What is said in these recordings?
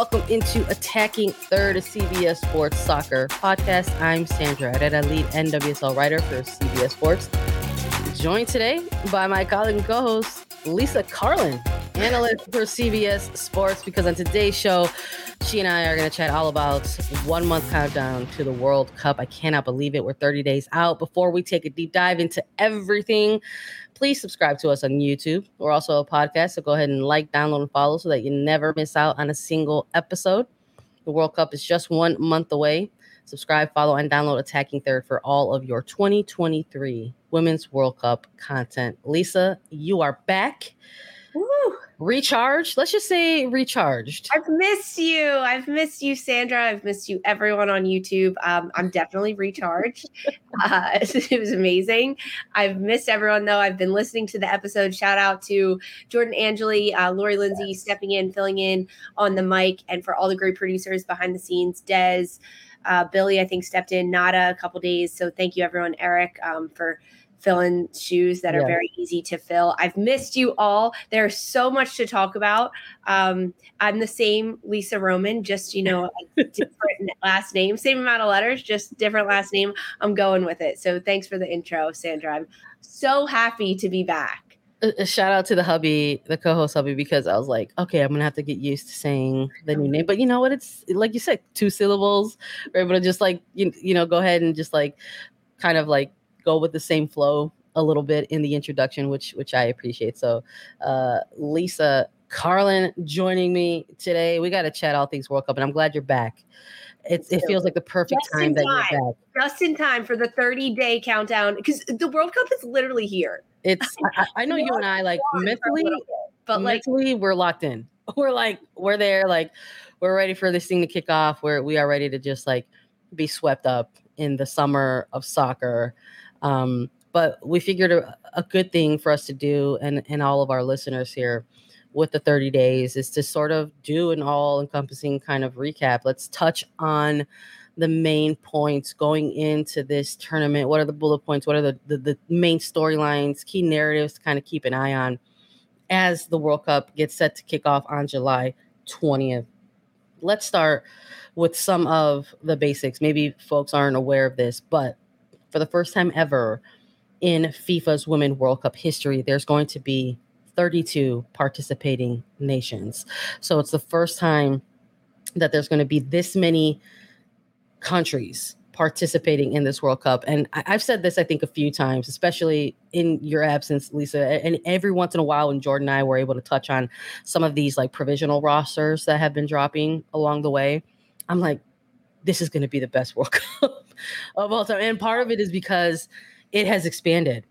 Welcome into Attacking Third, a CBS Sports Soccer podcast. I'm Sandra Herrera, lead NWSL writer for CBS Sports. Joined today by my colleague and co-host Lisa Carlin, analyst for CBS Sports. Because on today's show, she and I are going to chat all about one month countdown to the World Cup. I cannot believe it. We're 30 days out. Before we take a deep dive into everything please subscribe to us on YouTube. We're also a podcast, so go ahead and like, download, and follow so that you never miss out on a single episode. The World Cup is just one month away. Subscribe, follow, and download Attacking Third for all of your 2023 Women's World Cup content. Lisa, you are back. Woo recharged. Let's just say recharged. I've missed you. I've missed you, Sandra. I've missed you, everyone on YouTube. Um, I'm definitely recharged. uh, it was amazing. I've missed everyone though. I've been listening to the episode. Shout out to Jordan Angeli, uh, Lori Lindsey yes. stepping in, filling in on the mic, and for all the great producers behind the scenes, Des. Uh, Billy, I think, stepped in Nada a couple days. So thank you, everyone. Eric, um, for fill in shoes that are very easy to fill. I've missed you all. There's so much to talk about. Um, I'm the same Lisa Roman, just you know, different last name, same amount of letters, just different last name. I'm going with it. So thanks for the intro, Sandra. I'm so happy to be back. A shout out to the hubby, the co-host hubby, because I was like, okay, I'm gonna have to get used to saying the new name. But you know what? It's like you said, two syllables. We're able to just like you, you know, go ahead and just like kind of like go with the same flow a little bit in the introduction, which which I appreciate. So, uh, Lisa Carlin joining me today. We got to chat all things World Cup, and I'm glad you're back. It, it feels like the perfect time, time that you're back. Just in time for the 30 day countdown because the World Cup is literally here. It's I, I know you and I like mentally, bit, but mentally like, we're locked in. We're like we're there, like we're ready for this thing to kick off. Where we are ready to just like be swept up in the summer of soccer. Um, but we figured a, a, good thing for us to do, and and all of our listeners here, with the 30 days, is to sort of do an all-encompassing kind of recap. Let's touch on the main points going into this tournament. What are the bullet points? What are the the, the main storylines, key narratives to kind of keep an eye on as the World Cup gets set to kick off on July 20th. Let's start with some of the basics. Maybe folks aren't aware of this, but for the first time ever in FIFA's Women World Cup history, there's going to be 32 participating nations. So it's the first time that there's going to be this many countries participating in this World Cup. And I, have said this, I think, a few times, especially in your absence, Lisa. And every once in a while, when Jordan and I were able to touch on some of these like provisional rosters that have been dropping along the way, I'm like, this is going to be the best World Cup of all time. And part of it is because it has expanded.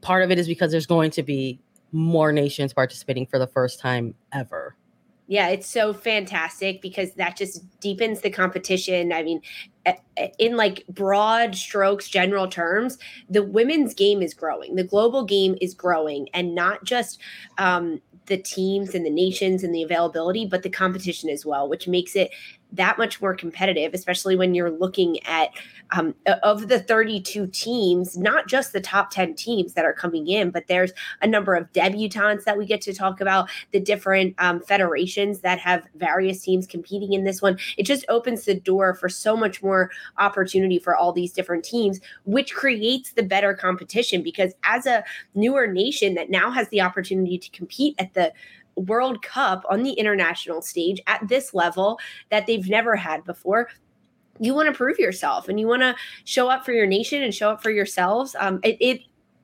Part of it is because there's going to be more nations participating for the first time ever. Yeah, it's so fantastic because that just deepens the competition. I mean, in like broad strokes, general terms, the women's game is growing. The global game is growing, and not just um, the teams and the nations and the availability, but the competition as well, which makes it that much more competitive, especially when you're looking at um, of the 32 teams, not just the top 10 teams that are coming in, but there's a number of debutantes that we get to talk about, the different um, federations that have various teams competing in this one. It just opens the door for so much more opportunity for all these different teams, which creates the better competition because as a newer nation that now has the opportunity to compete at the World Cup on the international stage at this level that they've never had before. You want to prove yourself and you want to show up for your nation and show up for yourselves. Um, it, it,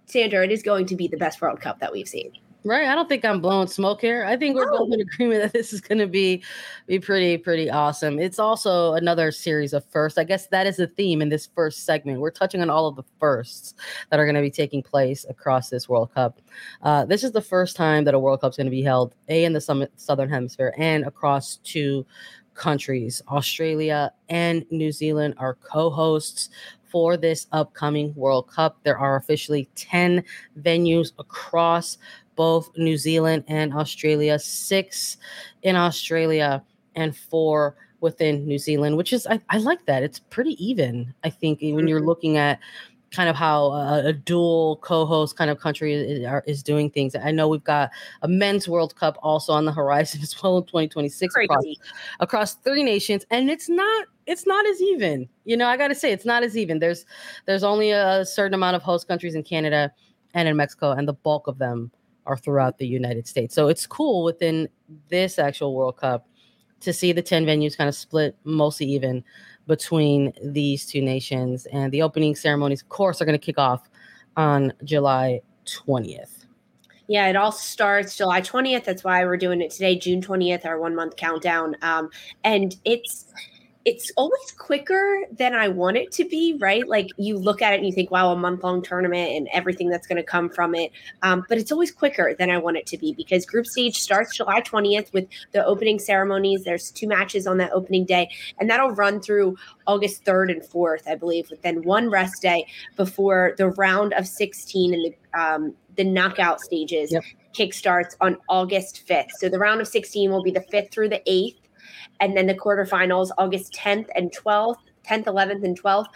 Sandra, it is going to be the best World Cup that we've seen. Right. I don't think I'm blowing smoke here. I think we're no. both in agreement that this is going to be be pretty pretty awesome. It's also another series of firsts. I guess that is the theme in this first segment. We're touching on all of the firsts that are going to be taking place across this World Cup. Uh, this is the first time that a World Cup is going to be held a in the summit, southern hemisphere and across two countries. Australia and New Zealand are co-hosts for this upcoming World Cup. There are officially 10 venues across both New Zealand and Australia, six in Australia, and four within New Zealand, which is, I, I like that. It's pretty even, I think, when you're mm-hmm. looking at kind of how a, a dual co-host kind of country is, is, doing things. I know we've got a men's World Cup also on the horizon as well in 2026 across, across, three nations, and it's not it's not as even. You know, I got to say it's not as even. There's there's only a certain amount of host countries in Canada and in Mexico, and the bulk of them are throughout the United States. So it's cool within this actual World Cup to see the 10 venues kind of split mostly even between these two nations. And the opening ceremonies, of course, are going to kick off on July 20th. Yeah, it all starts July 20th. That's why we're doing it today, June 20th, our one month countdown. Um, and it's it's always quicker than I want it to be, right? Like you look at it and you think, wow, a month long tournament and everything that's going to come from it. Um, but it's always quicker than I want it to be because group stage starts July 20th with the opening ceremonies. There's two matches on that opening day, and that'll run through August 3rd and 4th, I believe, with then one rest day before the round of 16 and the, um, the knockout stages. Yep. Kickstarts on August 5th. So the round of 16 will be the 5th through the 8th and then the quarterfinals August 10th and 12th, 10th, 11th, and 12th,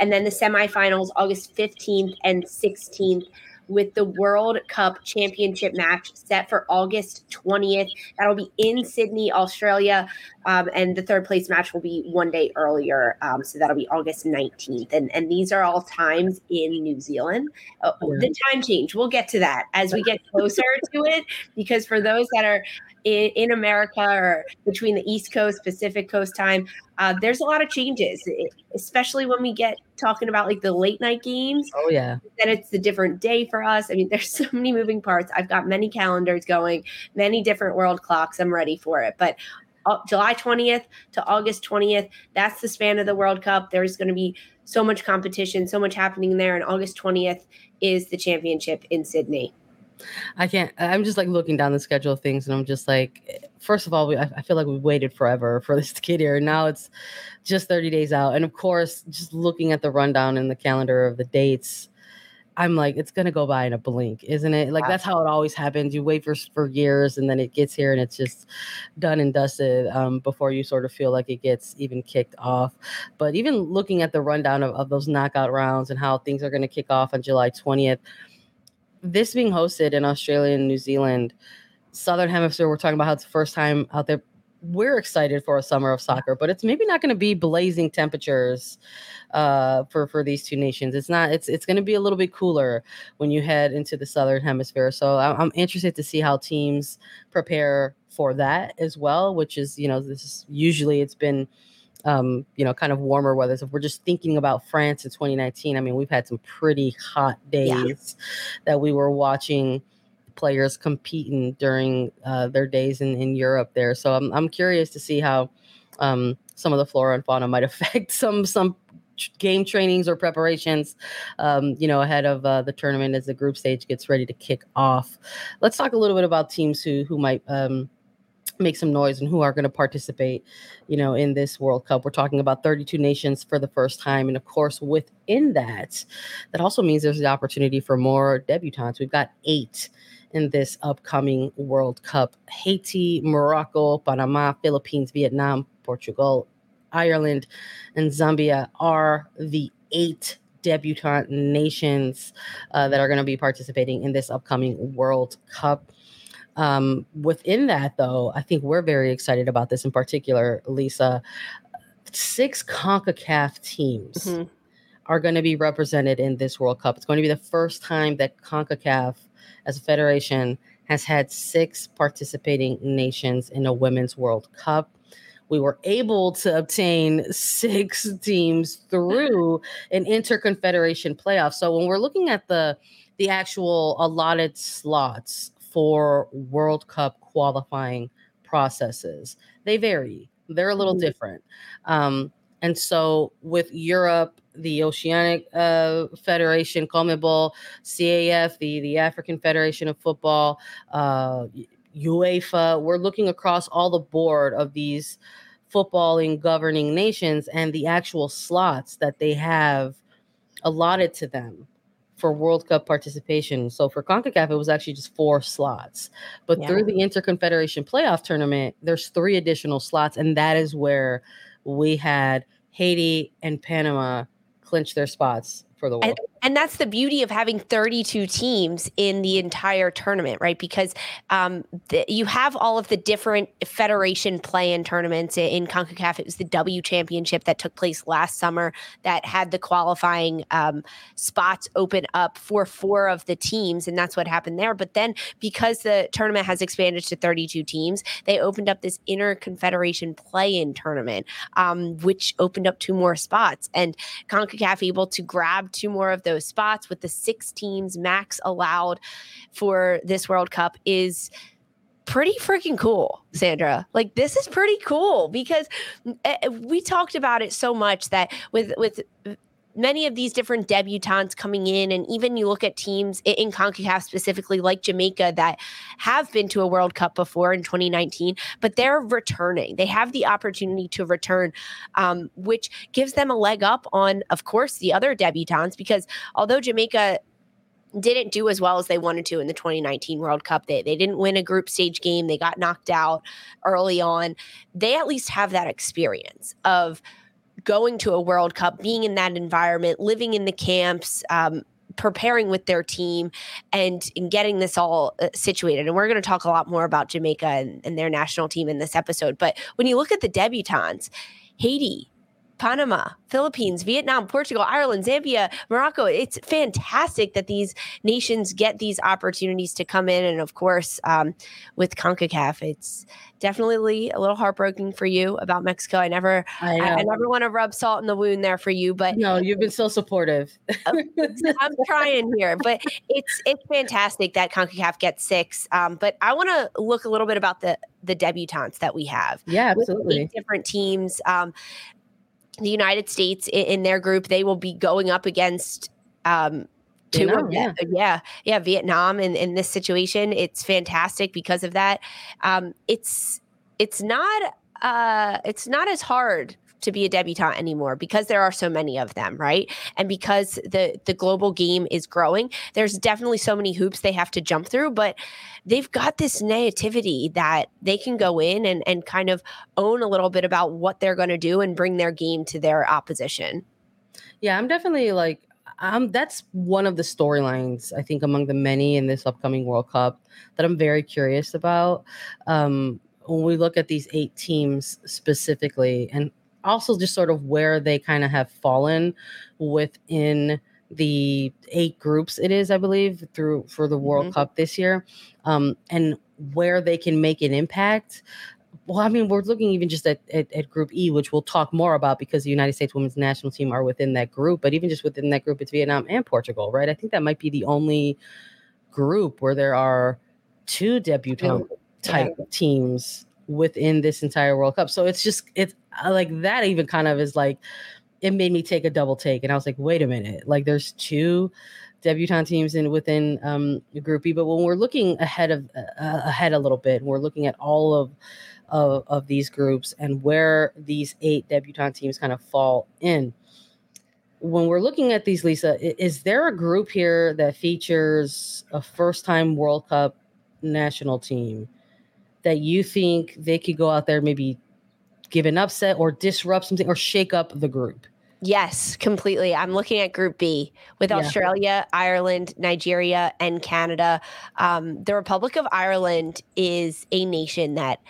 and then the semifinals August 15th and 16th with the World Cup Championship match set for August 20th. That'll be in Sydney, Australia. Um, and the third place match will be one day earlier. Um, so that'll be August 19th. And, and these are all times in New Zealand. Oh, the time change, we'll get to that as we get closer to it, because for those that are in, in America or between the East Coast, Pacific Coast time, uh, there's a lot of changes, especially when we get talking about like the late night games. Oh, yeah. Then it's a different day for us. I mean, there's so many moving parts. I've got many calendars going, many different world clocks. I'm ready for it. But uh, July 20th to August 20th, that's the span of the World Cup. There's going to be so much competition, so much happening there. And August 20th is the championship in Sydney. I can't. I'm just like looking down the schedule of things, and I'm just like, first of all, we, I, feel like we waited forever for this to get here. Now it's just 30 days out, and of course, just looking at the rundown in the calendar of the dates, I'm like, it's gonna go by in a blink, isn't it? Like that's how it always happens. You wait for for years, and then it gets here, and it's just done and dusted um, before you sort of feel like it gets even kicked off. But even looking at the rundown of, of those knockout rounds and how things are going to kick off on July 20th this being hosted in Australia and New Zealand, Southern Hemisphere, we're talking about how it's the first time out there. We're excited for a summer of soccer, but it's maybe not going to be blazing temperatures uh, for for these two nations. It's not. It's it's going to be a little bit cooler when you head into the Southern Hemisphere. So I'm, I'm interested to see how teams prepare for that as well. Which is you know this is usually it's been um, you know, kind of warmer weather. So if we're just thinking about France in 2019, I mean, we've had some pretty hot days yeah. that we were watching players competing during uh, their days in, in Europe there. So I'm, I'm curious to see how um, some of the flora and fauna might affect some some game trainings or preparations um, you know ahead of uh, the tournament as the group stage gets ready to kick off let's talk a little bit about teams who who might um, make some noise and who are going to participate you know in this world cup we're talking about 32 nations for the first time and of course within that that also means there's the opportunity for more debutantes we've got eight in this upcoming World Cup. Haiti, Morocco, Panama, Philippines, Vietnam, Portugal, Ireland, and Zambia are the eight debutant nations uh, that are going to be participating in this upcoming World Cup. Um, within that, though, I think we're very excited about this in particular, Lisa. Six CONCACAF teams mm-hmm. are going to be represented in this World Cup. It's going to be the first time that CONCACAF, as a federation, has had six participating nations in a Women's World Cup we were able to obtain six teams through an interconfederation playoff. So when we're looking at the the actual allotted slots for World Cup qualifying processes, they vary. They're a little mm-hmm. different. Um, and so with Europe, the Oceanic uh, Federation, CONMEBOL, CAF, the, the African Federation of Football, uh, UEFA. We're looking across all the board of these footballing governing nations and the actual slots that they have allotted to them for World Cup participation. So for CONCACAF, it was actually just four slots. But yeah. through the Interconfederation Playoff Tournament, there's three additional slots. And that is where we had Haiti and Panama clinch their spots for the world. And, and, that's the beauty of having 32 teams in the entire tournament, right? Because um, the, you have all of the different federation play-in tournaments in CONCACAF. It was the W Championship that took place last summer that had the qualifying um, spots open up for four of the teams, and that's what happened there. But then because the tournament has expanded to 32 teams, they opened up this inter-confederation play-in tournament, um, which opened up two more spots, and CONCACAF able to grab two more of those spots with the six teams max allowed for this World Cup is pretty freaking cool, Sandra. Like this is pretty cool because eh, eh, we talked about it so much that with with many of these different debutantes coming in, and even you look at teams in CONCACAF specifically, like Jamaica, that have been to a World Cup before in 2019, but they're returning. They have the opportunity to return, um, which gives them a leg up on, of course, the other debutantes, because although Jamaica didn't do as well as they wanted to in the 2019 World Cup. They, they didn't win a group stage game. They got knocked out early on. They at least have that experience of going to a World Cup, being in that environment, living in the camps, um, preparing with their team and, and getting this all uh, situated. And we're going to talk a lot more about Jamaica and, and, their national team in this episode. But when you look at the debutantes, Haiti, Panama, Philippines, Vietnam, Portugal, Ireland, Zambia, Morocco. It's fantastic that these nations get these opportunities to come in. And of course, um, with CONCACAF, it's definitely a little heartbroken for you about Mexico. I never, I, I, I never want to rub salt in the wound there for you, but no, you've been so supportive. I'm trying here, but it's it's fantastic that CONCACAF gets six. Um, but I want to look a little bit about the the debutantes that we have. Yeah, absolutely. different teams. Um, the United States in, in their group, they will be going up against um, two Vietnam, yeah. yeah yeah vietnam in, in this situation it's fantastic because of that um it's it's not uh it's not as hard to be a debutante anymore because there are so many of them, right? And because the the global game is growing, there's definitely so many hoops they have to jump through, but they've got this nativity that they can go in and and kind of own a little bit about what they're going to do and bring their game to their opposition. Yeah, I'm definitely like um that's one of the storylines I think among the many in this upcoming World Cup that I'm very curious about. Um when we look at these eight teams specifically and also just sort of where they kind of have fallen within the eight groups it is i believe through for the world mm-hmm. cup this year um, and where they can make an impact well i mean we're looking even just at, at, at, group e which we'll talk more about because the united states women's national team are within that group but even just within that group it's vietnam and portugal right i think that might be the only group where there are two debutante type yeah. teams within this entire World Cup. So it's just it's like that even kind of is like it made me take a double take and I was like, wait a minute, like there's two debutante teams in within um group B, but when we're looking ahead of uh, uh, ahead a little bit, we're looking at all of of, of these groups and where these eight debutante teams kind of fall in. When we're looking at these, Lisa, is there a group here that features a first time World Cup national team that you think they could go out there maybe give an upset or disrupt something or shake up the group? Yes, completely. I'm looking at Group B with yeah. Australia, Ireland, Nigeria, and Canada. Um, the Republic of Ireland is a nation that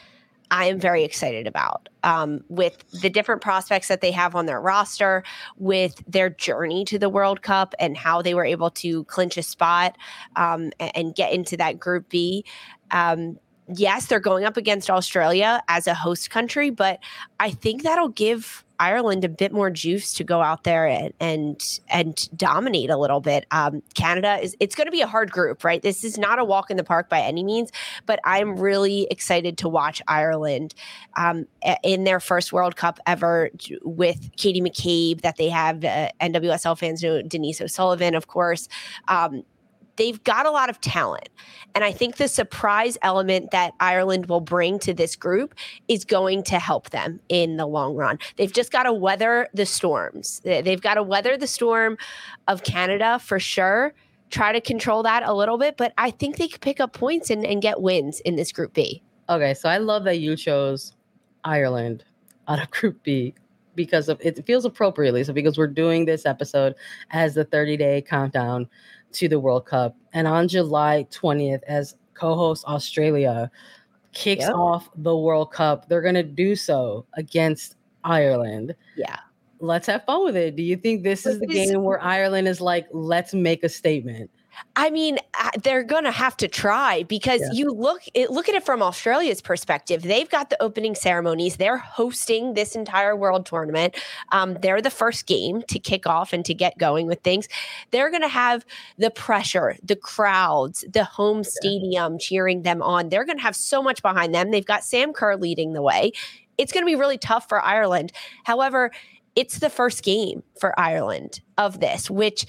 I am very excited about um, with the different prospects that they have on their roster, with their journey to the World Cup and how they were able to clinch a spot um, and, and, get into that Group B. Um, yes, they're going up against Australia as a host country, but I think that'll give Ireland a bit more juice to go out there and and, and dominate a little bit. Um, Canada is it's going to be a hard group, right? This is not a walk in the park by any means, but I'm really excited to watch Ireland um, in their first World Cup ever with Katie McCabe that they have. Uh, NWSL fans know Denise O'Sullivan, of course. Um, they've got a lot of talent. And I think the surprise element that Ireland will bring to this group is going to help them in the long run. They've just got to weather the storms. They've got to weather the storm of Canada for sure. Try to control that a little bit, but I think they could pick up points and, and get wins in this group B. Okay, so I love that you chose Ireland out of group B because of it feels appropriately. So because we're doing this episode as the 30 day countdown to the World Cup. And on July 20th, as co host Australia kicks yep. off the World Cup, they're going to do so against Ireland. Yeah. Let's have fun with it. Do you think this is the game where Ireland is like, let's make a statement? I mean, they're going to have to try because yeah. you look it, look at it from Australia's perspective. They've got the opening ceremonies. They're hosting this entire world tournament. Um, they're the first game to kick off and to get going with things. They're going to have the pressure, the crowds, the home stadium cheering them on. They're going to have so much behind them. They've got Sam Kerr leading the way. It's going to be really tough for Ireland. However, it's the first game for Ireland of this, which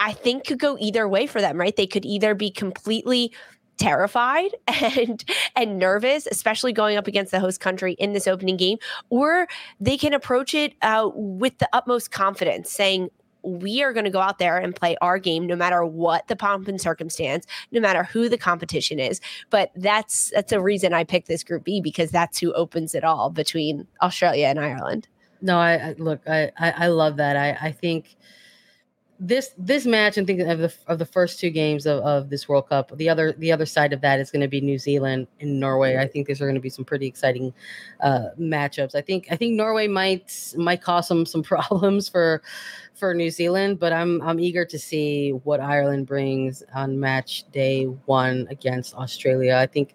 I think could go either way for them, right? They could either be completely terrified and and nervous especially going up against the host country in this opening game or they can approach it uh, with the utmost confidence saying we are going to go out there and play our game no matter what the pomp and circumstance no matter who the competition is. But that's that's a reason i picked this group b because that's who opens it all between australia and ireland. No i, I look I, I i love that. I i think this this match and thinking of the of the first two games of, of this World Cup, the other the other side of that is going to be New Zealand and Norway. I think these are going to be some pretty exciting uh, matchups. I think I think Norway might might cause some some problems for for New Zealand, but I'm I'm eager to see what Ireland brings on match day one against Australia. I think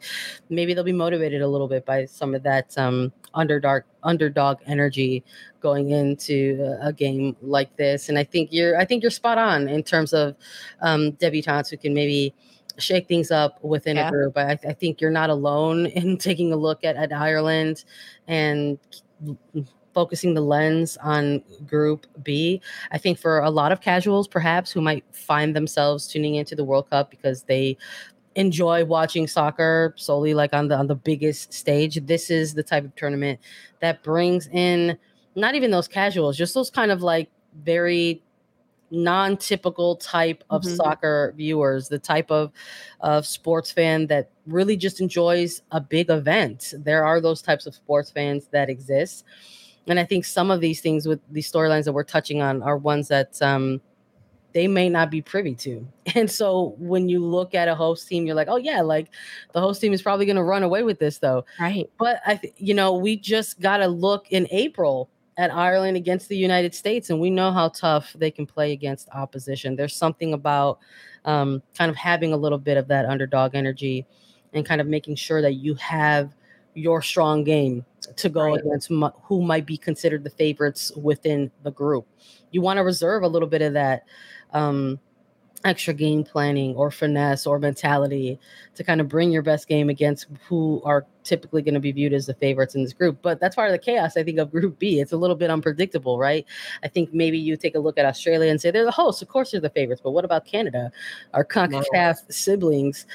maybe they'll be motivated a little bit by some of that um, underdog underdog energy going into a game like this. And I think you're I think you're spot on in terms of um, debutantes who can maybe shake things up within yeah. a group. I, I think you're not alone in taking a look at, at Ireland and focusing the lens on group B. I think for a lot of casuals, perhaps who might find themselves tuning into the World Cup because they enjoy watching soccer solely like on the on the biggest stage this is the type of tournament that brings in not even those casuals just those kind of like very non-typical type of mm-hmm. soccer viewers the type of of sports fan that really just enjoys a big event there are those types of sports fans that exist and I think some of these things with these storylines that we're touching on are ones that um, they may not be privy to. And so when you look at a host team, you're like, oh yeah, like the host team is probably going to run away with this though. Right. But I, th- you know, we just got to look in April at Ireland against the United States, and we know how tough they can play against opposition. There's something about um, kind of having a little bit of that underdog energy and kind of making sure that you have your strong game to go right. against m- who might be considered the favorites within the group. You want to reserve a little bit of that um, extra game planning or finesse or mentality to kind of bring your best game against who are typically going to be viewed as the favorites in this group. But that's part of the chaos, I think, of Group B. It's a little bit unpredictable, right? I think maybe you take a look at Australia and say they're the hosts. Of course, they're the favorites. But what about Canada, our CONCACAF no. siblings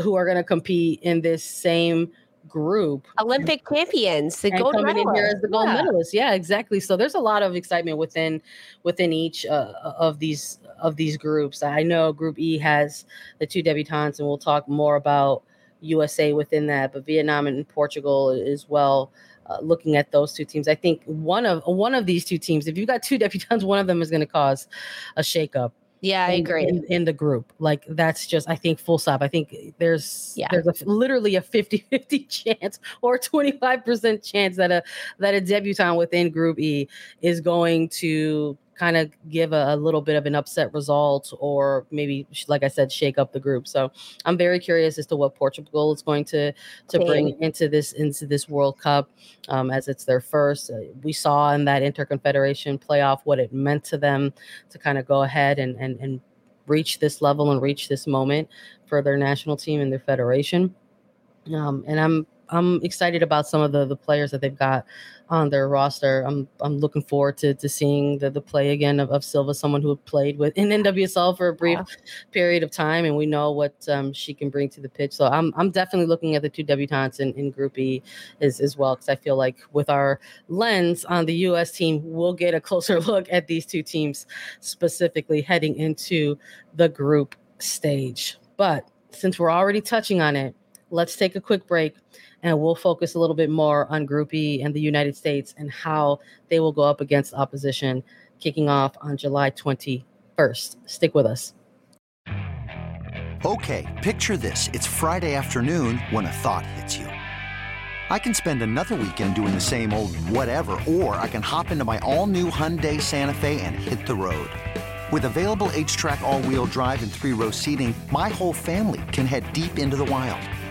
who are going to compete in this same group. Olympic champions, the gold coming medalist. in here as the gold yeah. medalist. Yeah, exactly. So there's a lot of excitement within within each uh, of these of these groups. I know Group E has the two debutantes, and we'll talk more about USA within that, but Vietnam and Portugal as well. Uh, looking at those two teams, I think one of one of these two teams, if you got two debutantes, one of them is going to cause a shakeup. Yeah, I in, agree. In, in, the group. Like that's just I think full stop. I think there's yeah. there's a, literally a 50-50 chance or 25% chance that a that a debutant within group E is going to kind of give a, a, little bit of an upset result or maybe like i said shake up the group. So i'm very curious as to what portugal is going to to bring into this into this world cup um, as it's their first. Uh, we saw in that interconfederation playoff what it meant to them to kind of go ahead and and, and reach this level and reach this moment for their national team and their federation. Um, and i'm I'm excited about some of the the players that they've got on their roster. I'm I'm looking forward to to seeing the the play again of, of Silva, someone who played with in NWSL for a brief period of time, and we know what um, she can bring to the pitch. So I'm I'm definitely looking at the two debutantes in, in Group E as as well because I feel like with our lens on the U.S. team, we'll get a closer look at these two teams specifically heading into the group stage. But since we're already touching on it, let's take a quick break and we'll focus a little bit more on Group E and the United States and how they will go up against opposition kicking off on July 21st. Stick with us. Okay, picture this. It's Friday afternoon when a thought hits you. I can spend another weekend doing the same old whatever, or I can hop into my all new Hyundai Santa Fe and hit the road. With available HTRAC, all wheel drive, and three row seating, my whole family can head deep into the wild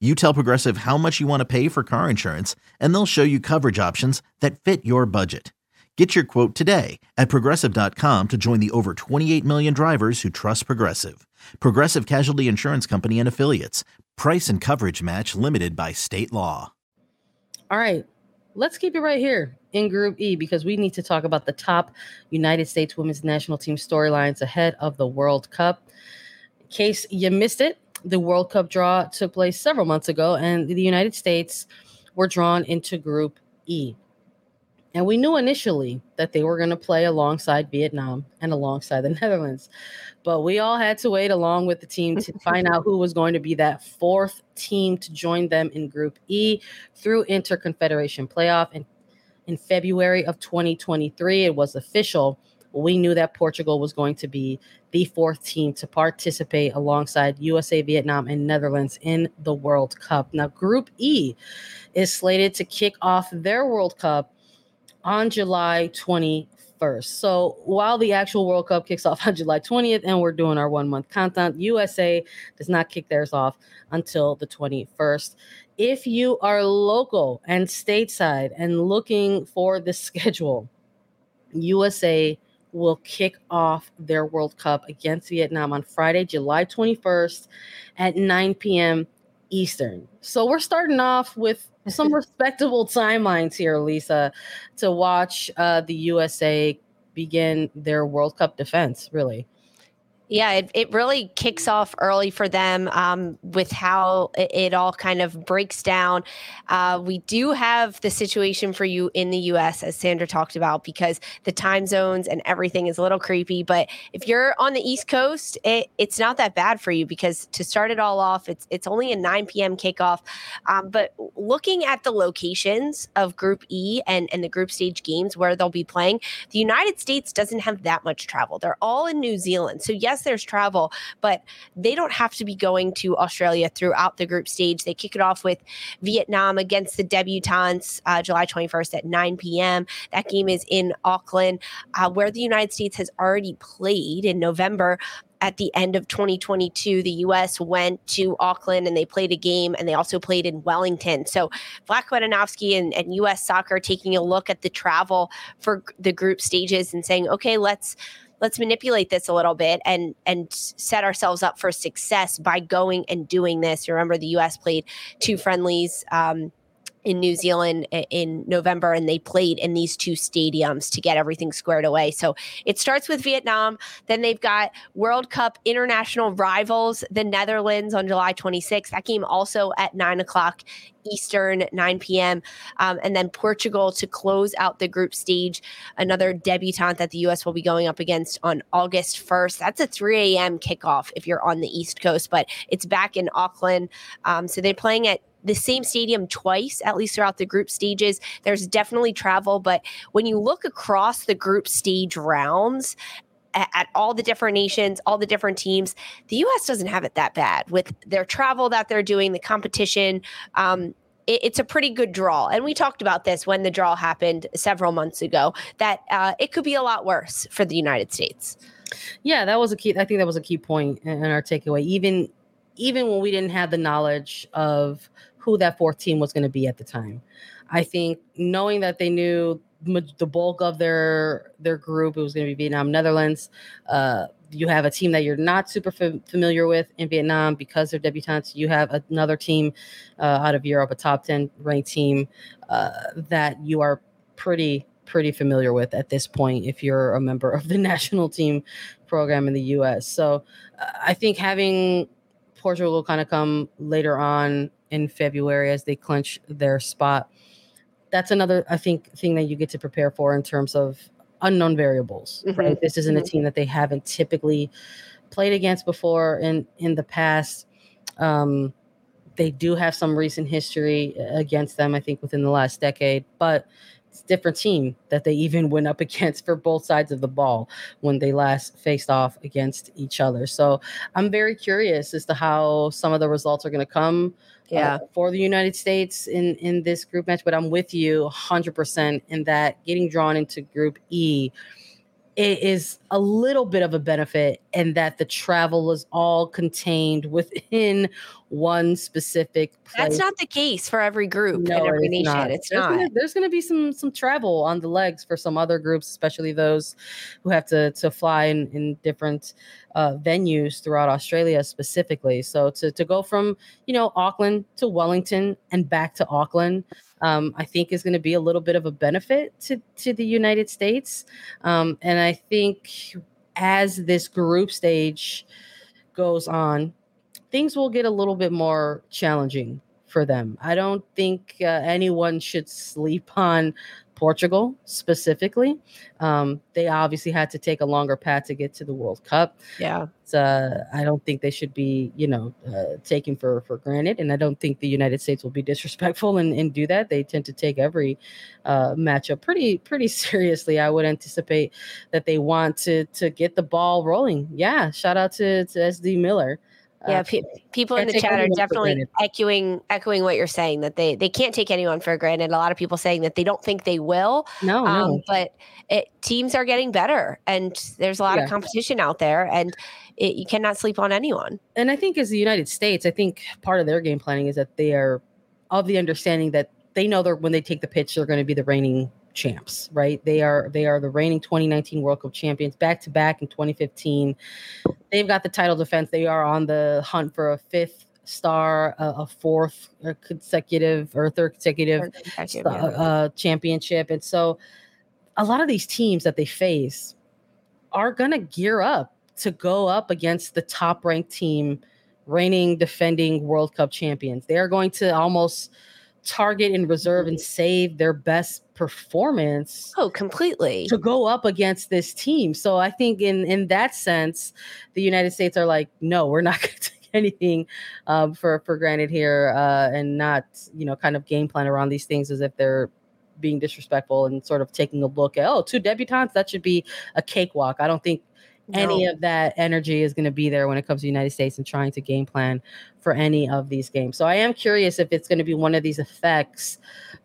you tell Progressive how much you want to pay for car insurance, and they'll show you coverage options that fit your budget. Get your quote today at progressive.com to join the over 28 million drivers who trust Progressive. Progressive Casualty Insurance Company and Affiliates. Price and coverage match limited by state law. All right, let's keep it right here in Group E because we need to talk about the top United States women's national team storylines ahead of the World Cup. In case you missed it, the World Cup draw took place several months ago, and the United States were drawn into Group E. And we knew initially that they were going to play alongside Vietnam and alongside the Netherlands. But we all had to wait along with the team to find out who was going to be that fourth team to join them in Group E through Interconfederation Playoff. And in February of 2023, it was official we knew that Portugal was going to be the fourth team to participate alongside USA, Vietnam, and Netherlands in the World Cup. Now, Group E is slated to kick off their World Cup on July 21st. So while the actual World Cup kicks off on July 20th and we're doing our one month countdown, USA does not kick theirs off until the 21st. If you are local and stateside and looking for the schedule, USA will kick off their World Cup against Vietnam on Friday, July 21st at 9 p.m. Eastern. So we're starting off with some respectable timelines here, Lisa, to watch uh, the USA begin their World Cup defense, really. Yeah, it, it really kicks off early for them um, with how it, it, all kind of breaks down. Uh, we do have the situation for you in the US, as Sandra talked about, because the time zones and everything is a little creepy. But if you're on the East Coast, it, it's not that bad for you because to start it all off, it's, it's only a 9 p.m. kickoff. Um, but looking at the locations of Group E and, and the group stage games where they'll be playing, the United States doesn't have that much travel. They're all in New Zealand. So, yes, yes, there's travel, but they don't have to be going to Australia throughout the group stage. They kick it off with Vietnam against the debutantes uh, July 21st at 9 p.m. That game is in Auckland, uh, where the United States has already played in November at the end of 2022, the U.S. went to Auckland and they played a game, and they also played in Wellington. So, Vlatko Andonovski and, and U.S. Soccer taking a look at the travel for the group stages and saying, okay, let's let's manipulate this a little bit and and set ourselves up for success by going and doing this. You remember the U.S. played two friendlies. Um, in New Zealand in November, and they played in these two stadiums to get everything squared away. So it starts with Vietnam. Then they've got World Cup international rivals, the Netherlands on July 26th. That game also at nine o'clock Eastern, 9 p.m. Um, and then Portugal to close out the group stage, another debutante that the U.S. will be going up against on August 1st. That's a 3 a.m. kickoff if you're on the East Coast, but it's back in Auckland. Um, so they're playing at the same stadium twice, at least throughout the group stages. There's definitely travel, but when you look across the group stage rounds, at, all the different nations, all the different teams, the U.S. doesn't have it that bad with their travel that they're doing, the competition. Um, it's a pretty good draw. And we talked about this when the draw happened several months ago that uh, it could be a lot worse for the United States. Yeah, that was a key. I think that was a key point in our takeaway. Even even when we didn't have the knowledge of who that fourth team was going to be at the time. I think knowing that they knew the bulk of their their group, it was going to be Vietnam, Netherlands. Uh, you have a team that you're not super f- familiar with in Vietnam because they're debutantes. You have another team uh, out of Europe, a top ten ranked team uh, that you are pretty pretty familiar with at this point if you're a member of the national team program in the U.S. So uh, I think having Portugal kind of come later on in February as they clinch their spot. That's another, I think, thing that you get to prepare for in terms of unknown variables. Mm-hmm. Right, this isn't mm-hmm. a team that they haven't typically played against before in in the past. Um, they do have some recent history against them, I think, within the last decade, but different team that they even went up against for both sides of the ball when they last faced off against each other. So I'm very curious as to how some of the results are going to come. Uh, yeah. Uh, for the United States in in this group match, but I'm with you 100% in that getting drawn into Group E it is a little bit of a benefit and that the travel is all contained within one specific place. That's not the case for every group no, and every nation. Not. It's there's not. Gonna, there's going to be some some travel on the legs for some other groups, especially those who have to to fly in, in different uh, venues throughout Australia specifically. So to to go from you know Auckland to Wellington and back to Auckland um, I think is going to be a little bit of a benefit to, to the United States. Um, and I think as this group stage goes on, things will get a little bit more challenging for them. I don't think uh, anyone should sleep on Portugal specifically. Um, they obviously had to take a longer path to get to the World Cup. Yeah, uh, I don't think they should be, you know, uh, taken for for granted, and I don't think the United States will be disrespectful and, and do that. They tend to take every uh, matchup pretty pretty seriously. I would anticipate that they want to to get the ball rolling. Yeah, shout out to to SD Miller. Yeah, uh, pe- people in the chat are definitely echoing echoing what you're saying that they they can't take anyone for granted. A lot of people saying that they don't think they will. No, um, no. but it, teams are getting better, and there's a lot yeah. of competition out there, and it, you cannot sleep on anyone. And I think as the United States, I think part of their game planning is that they are of the understanding that they know that when they take the pitch, they're going to be the reigning champs, right? They are they are the reigning 2019 World Cup champions, back to back in 2015. They've got the title defense. They are on the hunt for a fifth star, uh, a fourth consecutive or third consecutive, consecutive uh, uh, championship, and so a lot of these teams that they face are going to gear up to go up against the top ranked team, reigning defending World Cup champions. They are going to almost target and reserve and save their best performance oh completely. to go up against this team. So i think in in that sense the united states are like no we're not going to take anything um, for for granted here uh, and not you know kind of game plan around these things as if they're being disrespectful and sort of taking a look at oh two debutantes that should be a cakewalk. I don't think no. any of that energy is going to be there when it comes to the United States and trying to game plan for any of these games. So I am curious if it's going to be one of these effects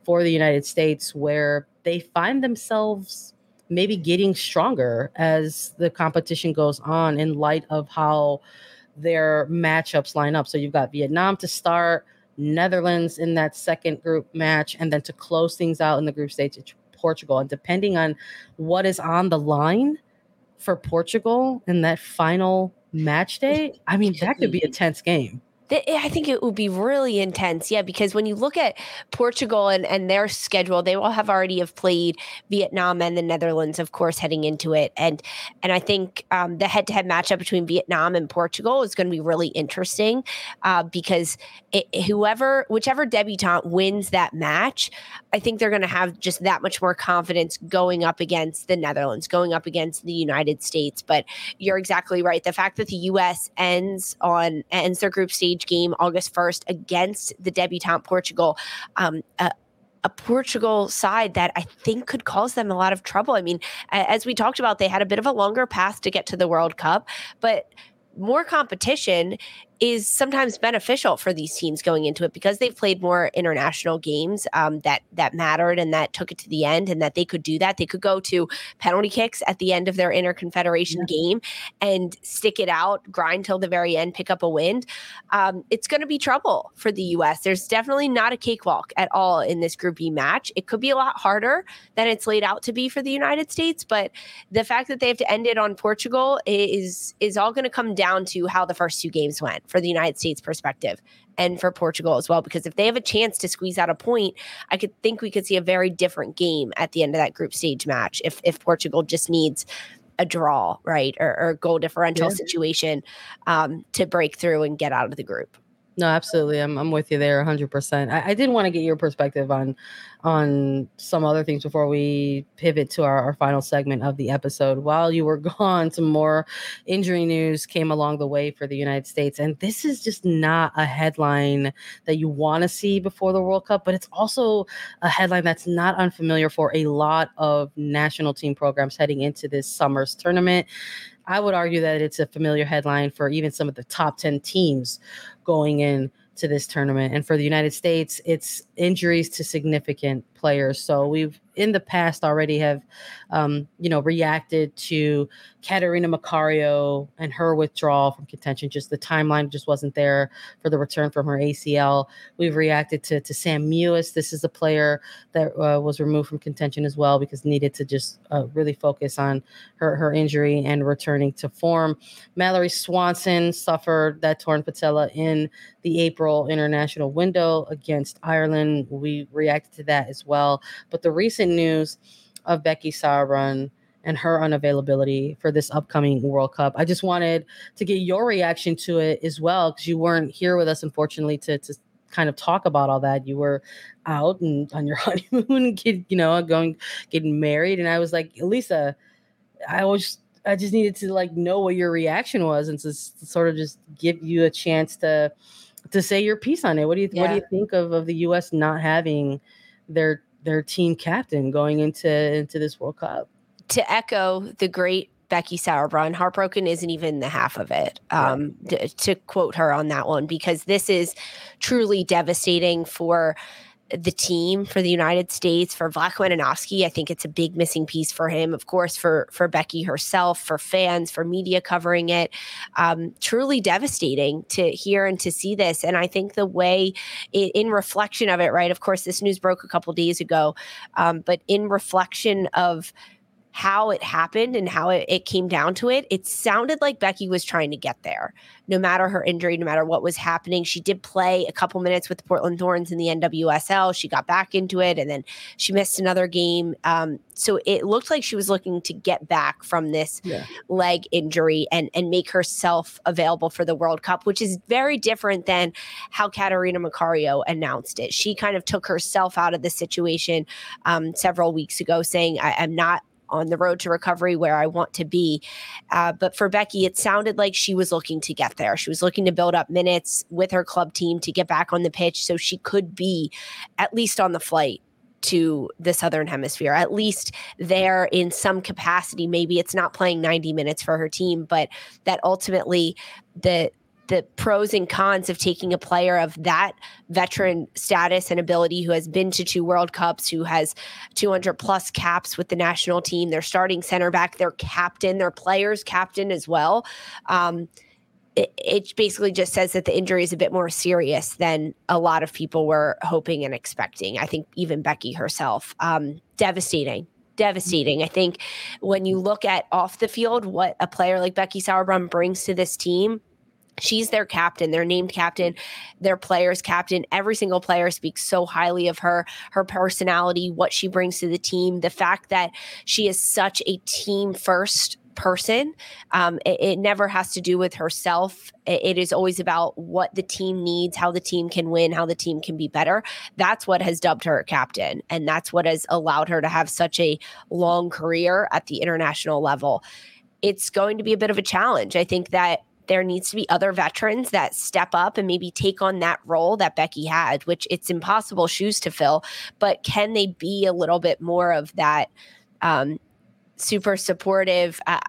for the United States where they find themselves maybe getting stronger as the competition goes on in light of how their matchups line up. So you've got Vietnam to start, Netherlands in that second group match, and then to close things out in the group stage, it's Portugal. And depending on what is on the line, for Portugal in that final match day, I mean, that could be a tense game. I think it would be really intense. Yeah, because when you look at Portugal and, and their schedule, they will have already have played Vietnam and the Netherlands, of course, heading into it. And and I think um, the head to head matchup between Vietnam and Portugal is going to be really interesting uh, because it, whoever, whichever debutante wins that match, I think they're going to have just that much more confidence going up against the Netherlands, going up against the United States. But you're exactly right. The fact that the U.S. ends on ends their group stage game August 1st against the debutante Portugal. Um, a Portugal side that I think could cause them a lot of trouble. I mean, as we talked about, they had a bit of a longer path to get to the World Cup, but more competition is sometimes beneficial for these teams going into it because they've played more international games um, that that mattered and that took it to the end and that they could do that. They could go to penalty kicks at the end of their interconfederation yeah. game and stick it out, grind till the very end, pick up a win. Um, it's going to be trouble for the U.S. There's definitely not a cakewalk at all in this Group B match. It could be a lot harder than it's laid out to be for the United States, but the fact that they have to end it on Portugal is is all going to come down to how the first two games went for the United States perspective and for Portugal as well. Because if they have a chance to squeeze out a point, I could think we could see a very different game at the end of that group stage match if if Portugal just needs a draw, right, or, or goal differential yeah. situation um, to break through and get out of the group. No, absolutely. I'm I'm with you there 100%. I, I did want to get your perspective on on some other things before we pivot to our, our final segment of the episode. While you were gone, some more injury news came along the way for the United States. And this is just not a headline that you want to see before the World Cup, but it's also a headline that's not unfamiliar for a lot of national team programs heading into this summer's tournament. I would argue that it's a familiar headline for even some of the top 10 teams going in to this tournament. And for the United States, it's injuries to significant players. So we've in the past already have, um, you know, reacted to Catarina Macario and her withdrawal from contention. Just the timeline just wasn't there for the return from her ACL. We've reacted to to Sam Mewis. This is a player that uh, was removed from contention as well because needed to just uh, really focus on her her injury and returning to form. Mallory Swanson suffered that torn patella in the April international window against Ireland. We reacted to that as well. But the recent news of Becky Sauerbrunn and her unavailability for this upcoming World Cup. I just wanted to get your reaction to it as well, because you weren't here with us, unfortunately, to, to kind of talk about all that. You were out and on your honeymoon, get, you know, going getting married, and I was like, Elisa, I was I just needed to like know what your reaction was and to, to sort of just give you a chance to to say your piece on it. What do you yeah. what do you think of of the U.S. not having their their team captain going into into this World Cup. To echo the great Becky Sauerbrunn, heartbroken isn't even the half of it. Um, to, to quote her on that one, because this is truly devastating for the team for the United States for Vlatko Andonovski. I think it's a big missing piece for him. Of course, for for Becky herself, for fans, for media covering it. Um, truly devastating to hear and to see this. And I think the way, it, in reflection of it, right? Of course, this news broke a couple days ago, um, but in reflection of how it happened and how it, it, came down to it, it sounded like Becky was trying to get there. No matter her injury, no matter what was happening, she did play a couple minutes with the Portland Thorns in the NWSL. She got back into it and then she missed another game. Um, so it looked like she was looking to get back from this yeah. leg injury and, and make herself available for the World Cup, which is very different than how Catarina Macario announced it. She kind of took herself out of the situation um, several weeks ago, saying, I, am not on the road to recovery where I want to be. Uh, but for Becky, it sounded like she was looking to get there. She was looking to build up minutes with her club team to get back on the pitch so she could be at least on the flight to the southern hemisphere at least there in some capacity maybe it's not playing 90 minutes for her team but that ultimately the the pros and cons of taking a player of that veteran status and ability who has been to two World Cups, who has 200 plus caps with the national team, their starting center back, their captain, their players captain as well. Um, it, it, basically just says that the injury is a bit more serious than a lot of people were hoping and expecting. I think even Becky herself. Um, devastating devastating. I think when you look at off the field, what a player like Becky Sauerbrunn brings to this team, She's their captain, their named captain, their players' captain. Every single player speaks so highly of her, her personality, what she brings to the team, the fact that she is such a team first person. Um, it, it, never has to do with herself. It, it is always about what the team needs, how the team can win, how the team can be better. That's what has dubbed her captain. And that's what has allowed her to have such a long career at the international level. It's going to be a bit of a challenge. I think that there needs to be other veterans that step up and maybe take on that role that Becky had, which it's impossible shoes to fill. But can they be a little bit more of that um, super supportive? Uh,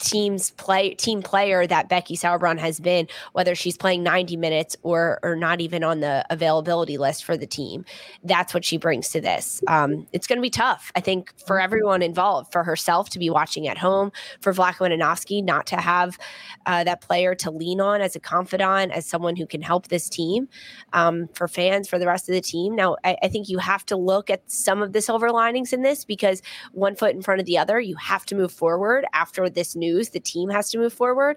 team's play team player that Becky Sauerbrunn has been, whether she's playing 90 minutes or or not even on the availability list for the team. That's what she brings to this. Um, it's going to be tough, I think, for everyone involved, for herself to be watching at home, for Andonovski not to have uh, that player to lean on as a confidant, as someone who can help this team, um, for fans, for the rest of the team. Now, I, I think you have to look at some of the silver linings in this because one foot in front of the other, you have to move forward after this new news, the team has to move forward.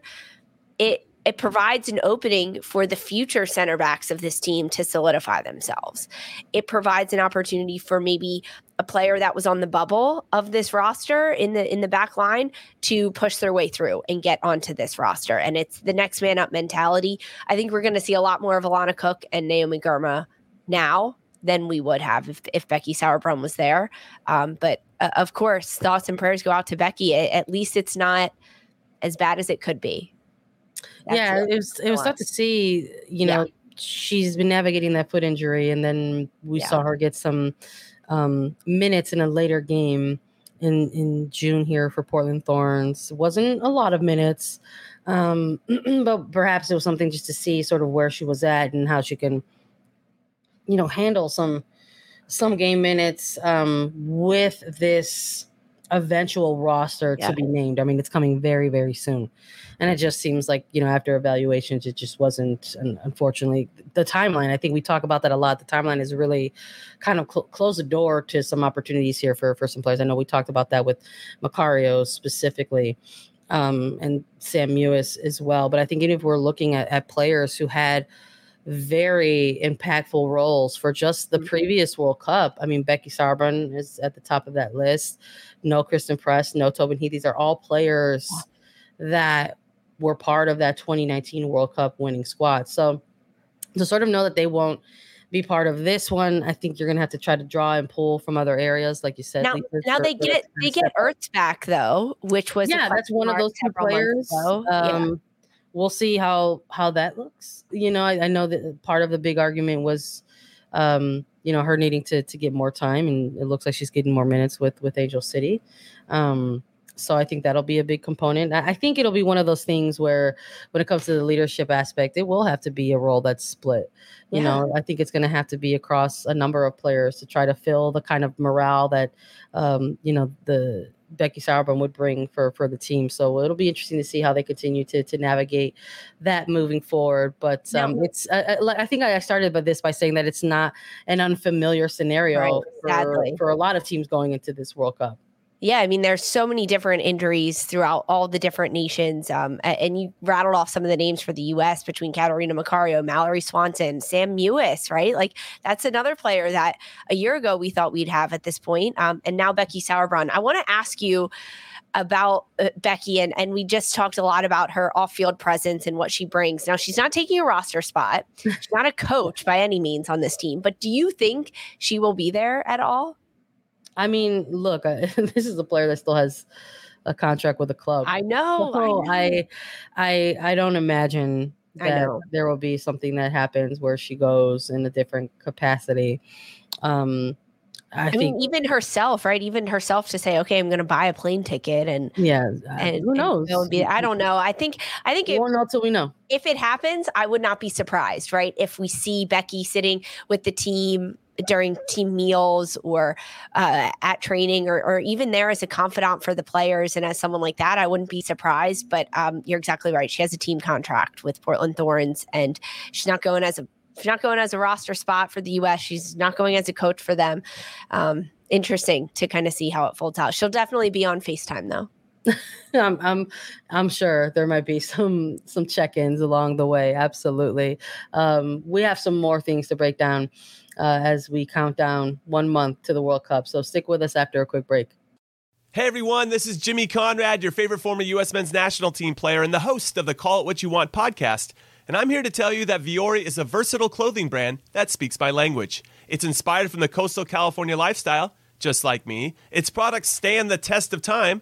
It it provides an opening for the future center backs of this team to solidify themselves. It provides an opportunity for maybe a player that was on the bubble of this roster in the in the back line to push their way through and get onto this roster. And it's the next man up mentality. I think we're going to see a lot more of Alana Cook and Naomi Girma now than we would have if, if Becky Sauerbrunn was there. Um, but uh, of course, thoughts and prayers go out to Becky. At least it's not as bad as it could be. That's yeah, it was it was tough to see. You know, yeah. she's been navigating that foot injury, and then we yeah. saw her get some um, minutes in a later game in in June here for Portland Thorns. Wasn't a lot of minutes, um, but perhaps it was something just to see sort of where she was at and how she can, you know, handle some some game minutes um, with this eventual roster yeah. to be named. I mean, it's coming very, very soon. And it just seems like, you know, after evaluations, it just wasn't, And unfortunately, the timeline. I think we talk about that a lot. The timeline is really kind of cl- close the door to some opportunities here for, for some players. I know we talked about that with Macario specifically um, and Sam Mewis as well. But I think even if we're looking at, at players who had – very impactful roles for just the mm-hmm. previous World Cup. I mean, Becky Sauerbrunn is at the top of that list. No Christen Press, no Tobin Heath. These are all players that were part of that 2019 World Cup winning squad. So to sort of know that they won't be part of this one, I think you're gonna have to try to draw and pull from other areas, like you said. Now, now they get they get Ertz back though, which was yeah, that's one of those two players. Um, yeah we'll see how how that looks. You know, I, I know that part of the big argument was, um, you know, her needing to to get more time, and it looks like she's getting more minutes with with Angel City. Um, so I think that'll be a big component. I think it'll be one of those things where, when it comes to the leadership aspect, it will have to be a role that's split. You yeah. know, I think it's going to have to be across a number of players to try to fill the kind of morale that, um, you know, the Becky Sauerbrunn would bring for for the team. So it'll be interesting to see how they continue to to navigate that moving forward. But um, no. it's uh, uh I think I started by this by saying that it's not an unfamiliar scenario right, for, for a lot of teams going into this World Cup. Yeah, I mean, there's so many different injuries throughout all the different nations. Um, and you rattled off some of the names for the U.S. between Catarina Macario, Mallory Swanson, Sam Mewis, right? Like that's another player that a year ago we thought we'd have at this point. Um, and now Becky Sauerbrunn. I want to ask you about uh, Becky, and, and we just talked a lot about her off field presence and what she brings. Now, she's not taking a roster spot, she's not a coach by any means on this team, but do you think she will be there at all? I mean, look, uh, this is a player that still has a contract with the club. I know. So I, I, I, don't imagine that there will be something that happens where she goes in a different capacity. Um, I, I think, mean, even herself, right? Even herself to say, "Okay, I'm going to buy a plane ticket," and yeah, and who knows? And be, I don't know. I think I think know until we know. If it happens, I would not be surprised, right? If we see Becky sitting with the team during team meals or uh, at training or, or, even there as a confidant for the players and as someone like that i wouldn't be surprised but um, you're exactly right. She has a team contract with portland thorns and she's not going as a she's not going as a roster spot for the us she's not going as a coach for them. Um, interesting to kind of see how it folds out. She'll definitely be on facetime though. I'm, I'm, I'm sure there might be some some check-ins along the way. Absolutely. Um, we have some more things to break down uh, as we count down one month to the World Cup. So stick with us after a quick break. Hey everyone, this is Jimmy Conrad, your favorite former U.S. men's national team player and the host of the Call It What You Want podcast. And I'm here to tell you that Vuori is a versatile clothing brand that speaks my language. It's inspired from the coastal California lifestyle, just like me. Its products stand the test of time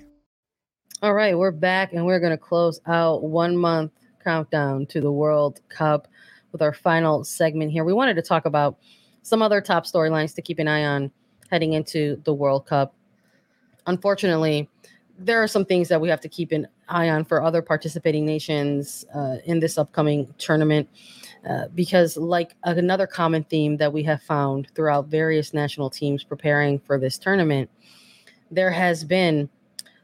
All right, we're back and we're going to close out one month countdown to the World Cup with our final segment here. We wanted to talk about some other top storylines to keep an eye on heading into the World Cup. Unfortunately, there are some things that we have to keep an eye on for other participating nations uh, in this upcoming tournament. Uh, because, like another common theme that we have found throughout various national teams preparing for this tournament, there has been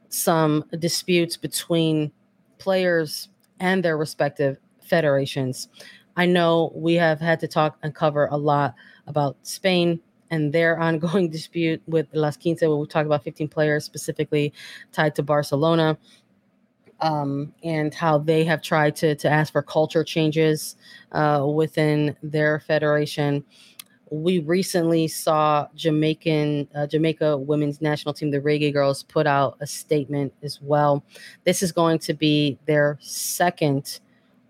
some disputes between players and their respective federations. I know we have had to talk and cover a lot about Spain and their ongoing dispute with Las Quince, where we talk about 15 players specifically tied to Barcelona, um, and how they have tried to, to ask for culture changes uh, within their federation we recently saw Jamaican uh, Jamaica women's national team, the Reggae Girlz, put out a statement as well. This is going to be their second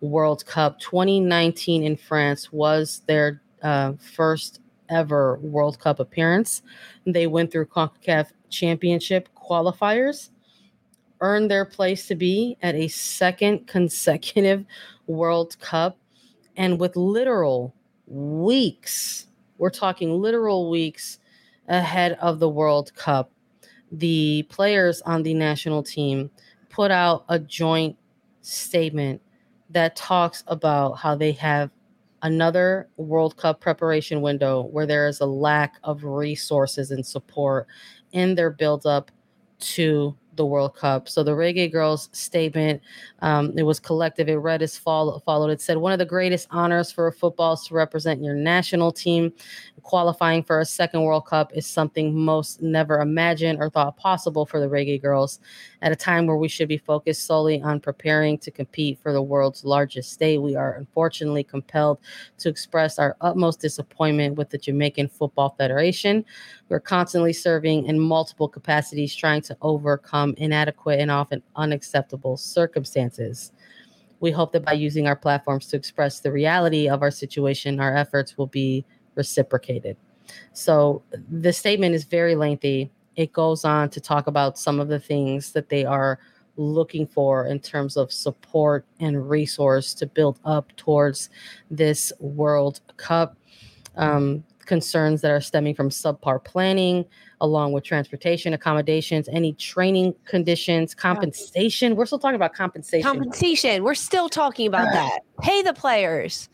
World Cup. 2019 in France was their uh, first ever World Cup appearance. They went through CONCACAF Championship qualifiers, earned their place to be at a second consecutive World Cup, and with literal weeks we're talking literal weeks ahead of the World Cup. The players on the national team put out a joint statement that talks about how they have another World Cup preparation window where there is a lack of resources and support in their build up to the World Cup. So the Reggae Girlz statement, um, it was collective. It read as follow, followed. It said, one of the greatest honors for a football is to represent your national team. Qualifying for a second World Cup is something most never imagined or thought possible for the Reggae Girlz at a time where we should be focused solely on preparing to compete for the world's largest state. We are unfortunately compelled to express our utmost disappointment with the Jamaican Football Federation. We're constantly serving in multiple capacities, trying to overcome inadequate and often unacceptable circumstances. We hope that by using our platforms to express the reality of our situation, our efforts will be reciprocated. So the statement is very lengthy. It goes on to talk about some of the things that they are looking for in terms of support and resource to build up towards this World Cup. Um, concerns that are stemming from subpar planning, along with transportation, accommodations, any training conditions, compensation. We're still talking about compensation. Compensation. We're still talking about that. Pay the players.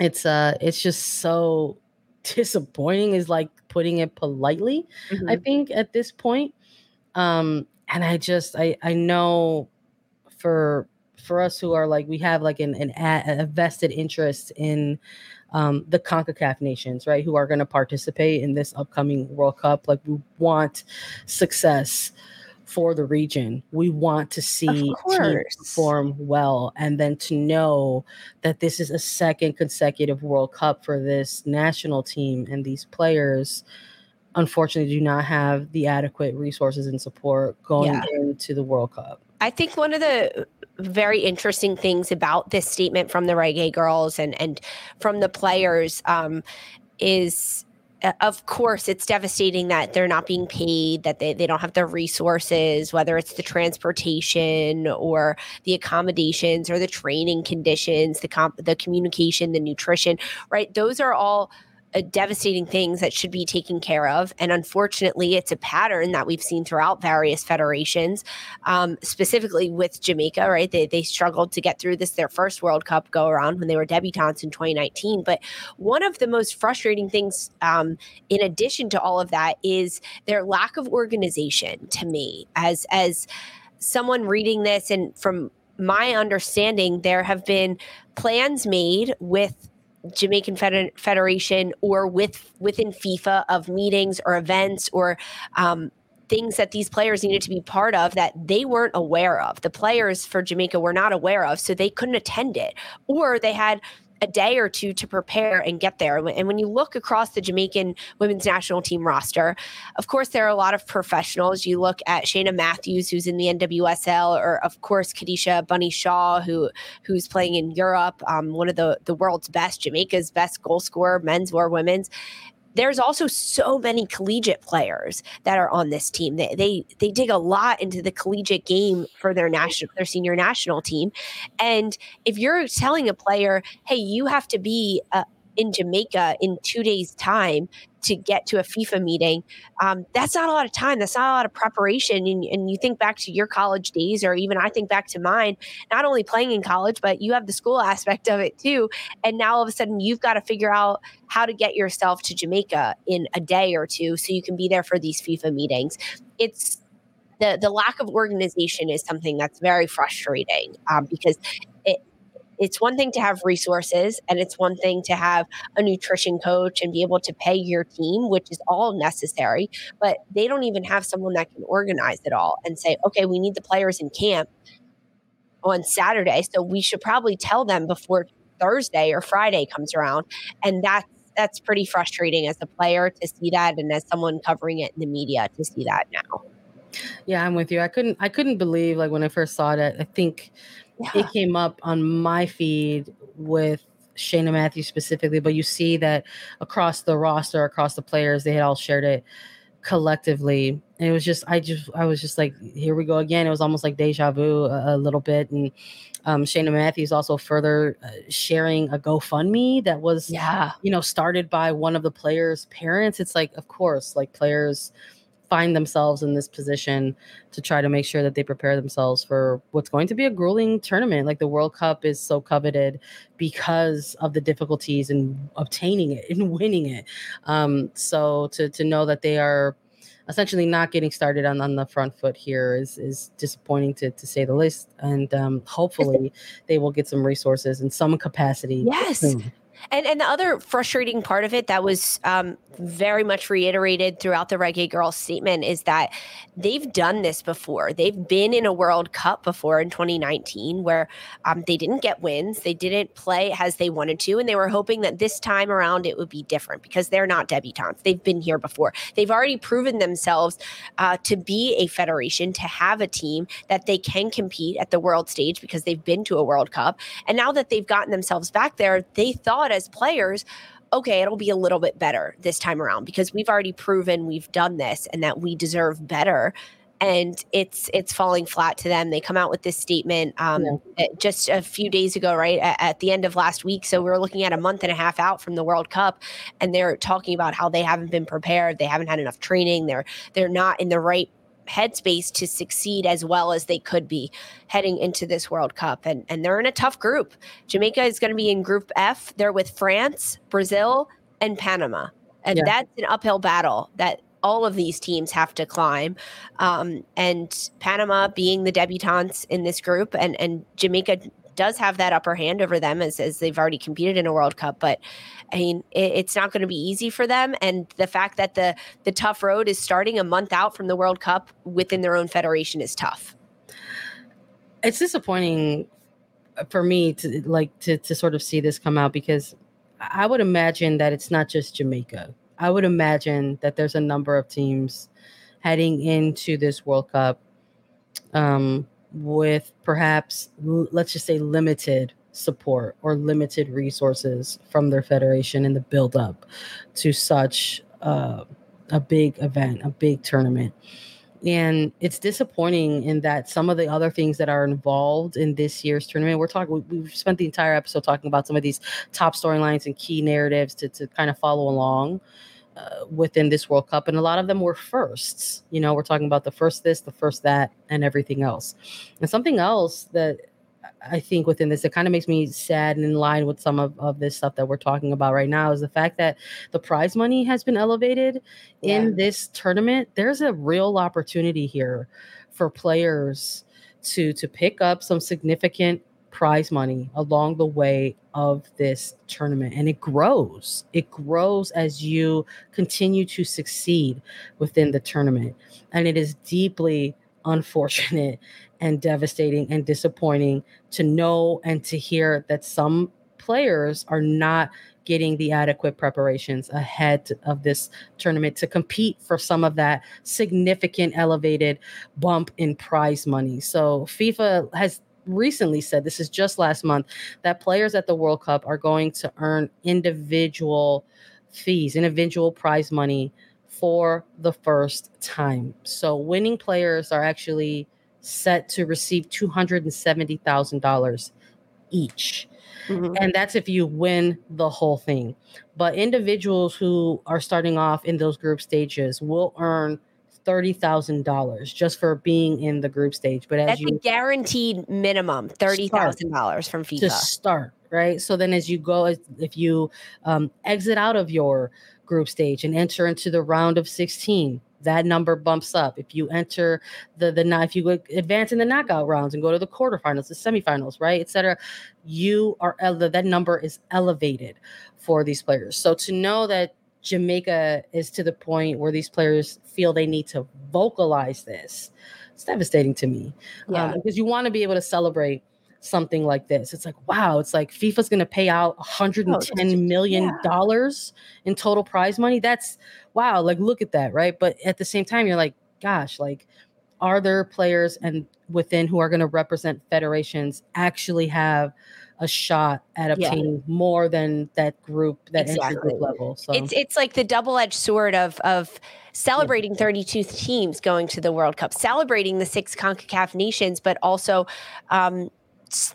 It's uh it's just so disappointing is like putting it politely, mm-hmm. I think at this point. Um and I just I I know for for us who are like we have like an, an a vested interest in um, the CONCACAF nations, right, who are going to participate in this upcoming World Cup. Like we want success for the region. We want to see teams perform well, and then to know that this is a second consecutive World Cup for this national team and these players. Unfortunately, do not have the adequate resources and support going yeah. into the World Cup. I think one of the very interesting things about this statement from the reggae girlz and and from the players um, is uh, of course, it's devastating that they're not being paid, that they, they don't have the resources, whether it's the transportation or the accommodations or the training conditions, the comp- the communication, the nutrition, right? Those are all devastating things that should be taken care of. And unfortunately, it's a pattern that we've seen throughout various federations, um, specifically with Jamaica, right? They, they struggled to get through this, their first World Cup go around when they were debutantes in 2019. But one of the most frustrating things, um, in addition to all of that, is their lack of organization to me as, as, someone reading this and from my understanding there have been plans made with Jamaican Fed- Federation or with within FIFA of meetings or events or um, things that these players needed to be part of that they weren't aware of. The players for Jamaica were not aware of, so they couldn't attend it, or they had a day or two to prepare and get there. And when you look across the Jamaican women's national team roster, of course, there are a lot of professionals. You look at Cheyna Matthews, who's in the NWSL, or of course, Khadija Bunny Shaw, who who's playing in Europe, um, one of the, the world's best, Jamaica's best goal scorer, men's or women's there's also so many collegiate players that are on this team. They, they they dig a lot into the collegiate game for their national their senior national team. And if you're telling a player, "Hey, you have to be uh, in Jamaica in 2 days time to get to a FIFA meeting, um, that's not a lot of time. That's not a lot of preparation. And, and, you think back to your college days, or even I think back to mine, not only playing in college, but you have the school aspect of it too. And now all of a sudden, you've got to figure out how to get yourself to Jamaica in a day or two so you can be there for these FIFA meetings. It's the, the lack of organization is something that's very frustrating um, because it's one thing to have resources and it's one thing to have a nutrition coach and be able to pay your team, which is all necessary. But they don't even have someone that can organize it all and say, okay, we need the players in camp on Saturday. So we should probably tell them before Thursday or Friday comes around. And that's that's pretty frustrating as a player to see that and as someone covering it in the media to see that now. Yeah, I'm with you. I couldn't I couldn't believe like when I first saw it, I think yeah. it came up on my feed with Cheyna Matthews specifically, but you see that across the roster, across the players, they had all shared it collectively. And it was just, I just, I was just like, here we go again. It was almost like deja vu a, a little bit. And um, Cheyna Matthews also further uh, sharing a GoFundMe that was, yeah, you know, started by one of the players' parents. It's like, of course, like players find themselves in this position to try to make sure that they prepare themselves for what's going to be a grueling tournament. Like the World Cup is so coveted because of the difficulties in obtaining it and winning it. Um, so to to know that they are essentially not getting started on, on the front foot here is is disappointing to, to say the least. And um, hopefully they will get some resources in some capacity. Yes. Soon. And and the other frustrating part of it that was um, very much reiterated throughout the Reggae Girlz statement is that they've done this before. They've been in a World Cup before in 2019 where um, they didn't get wins, they didn't play as they wanted to, and they were hoping that this time around it would be different because they're not debutantes. They've been here before. They've already proven themselves uh, to be a federation, to have a team that they can compete at the world stage because they've been to a World Cup. And now that they've gotten themselves back there, they thought as players, okay, it'll be a little bit better this time around because we've already proven we've done this and that we deserve better. And it's it's falling flat to them. They come out with this statement um, yeah. Eh, just a few days ago, right at, at the end of last week. So we're looking at a month and a half out from the World Cup, and they're talking about how they haven't been prepared. They haven't had enough training. They're they're not in the right headspace to succeed as well as they could be heading into this World Cup. And, and they're in a tough group. Jamaica is going to be in Group F. They're with France, Brazil, and Panama. And yeah. that's an uphill battle that all of these teams have to climb. Um, and Panama being the debutantes in this group, and and Jamaica does have that upper hand over them as, as they've already competed in a World Cup. But I mean, it, it's not going to be easy for them. And the fact that the the tough road is starting a month out from the World Cup within their own federation is tough. It's disappointing for me to like to to sort of see this come out because I would imagine that it's not just Jamaica. I would imagine that there's a number of teams heading into this World Cup um, with perhaps, let's just say, limited support or limited resources from their federation in the build up to such uh, a big event, a big tournament. And it's disappointing in that some of the other things that are involved in this year's tournament, we're talking, we've spent the entire episode talking about some of these top storylines and key narratives to, to kind of follow along. Uh, within this World Cup, and a lot of them were firsts. You know, we're talking about the first this, the first that, and everything else. And something else that I think within this, it kind of makes me sad and in line with some of, of this stuff that we're talking about right now is the fact that the prize money has been elevated yeah. in this tournament. There's a real opportunity here for players to to pick up some significant prize money along the way of this tournament and it grows it grows as you continue to succeed within the tournament and it is deeply unfortunate and devastating and disappointing to know and to hear that some players are not getting the adequate preparations ahead of this tournament to compete for some of that significant elevated bump in prize money. So FIFA has recently said this is just last month that players at the World Cup are going to earn individual fees, individual prize money for the first time. So winning players are actually set to receive $270,000 each. Mm-hmm. And that's if you win the whole thing. But individuals who are starting off in those group stages will earn thirty thousand dollars just for being in the group stage. But as that's you a guaranteed minimum thirty thousand dollars from FIFA to start, right? So then, as you go, if you um, exit out of your group stage and enter into the round of sixteen, that number bumps up. If you enter the the if you advance in the knockout rounds and go to the quarterfinals, the semifinals, right, etc., you are that number is elevated for these players. So to know that Jamaica is to the point where these players feel they need to vocalize this. It's devastating to me um, yeah. um, because you want to be able to celebrate something like this. It's like, wow, it's like FIFA's going to pay out 110 million dollars yeah. in total prize money. That's wow, like look at that, right? But at the same time, you're like, gosh, like, are there players and within who are going to represent federations actually have a shot at obtaining yeah. more than that group that exactly. group level. So it's it's like the double edged sword of of celebrating yeah. 32 teams going to the World Cup, celebrating the six CONCACAF nations, but also um,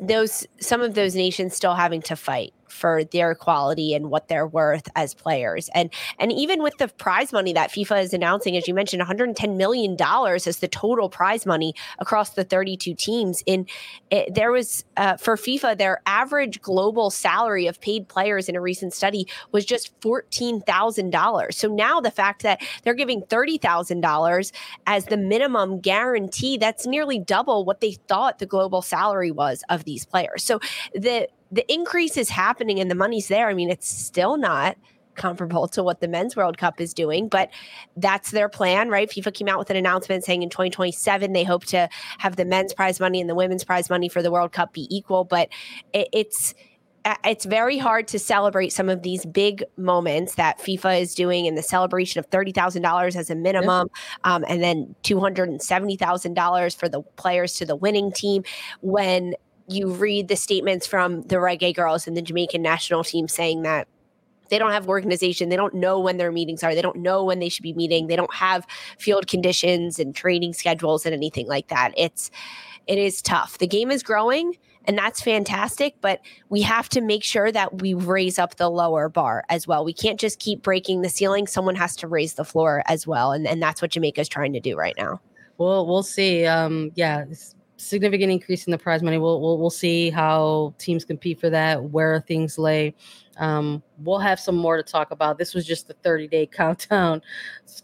those some of those nations still having to fight for their quality and what they're worth as players. And and even with the prize money that FIFA is announcing, as you mentioned, 110 million dollars is the total prize money across the 32 teams. In it, there was uh, for FIFA, their average global salary of paid players in a recent study was just fourteen thousand dollars. So now the fact that they're giving thirty thousand dollars as the minimum guarantee, that's nearly double what they thought the global salary was of these players. So the the increase is happening and the money's there. I mean, it's still not comparable to what the men's World Cup is doing, but that's their plan, right? FIFA came out with an announcement saying in 2027 they hope to have the men's prize money and the women's prize money for the World Cup be equal, but it, it's it's very hard to celebrate some of these big moments that FIFA is doing and the celebration of $30,000 as a minimum um, and then $270,000 for the players to the winning team when you read the statements from the reggae girlz and the Jamaican national team saying that they don't have organization. They don't know when their meetings are. They don't know when they should be meeting. They don't have field conditions and training schedules and anything like that. It's it is tough. The game is growing and that's fantastic, but we have to make sure that we raise up the lower bar as well. We can't just keep breaking the ceiling. Someone has to raise the floor as well. And, and that's what Jamaica's trying to do right now. Well, we'll see. Um, yeah, significant increase in the prize money. We'll, we'll, we'll see how teams compete for that, where things lay. Um, we'll have some more to talk about. This was just the 30 day countdown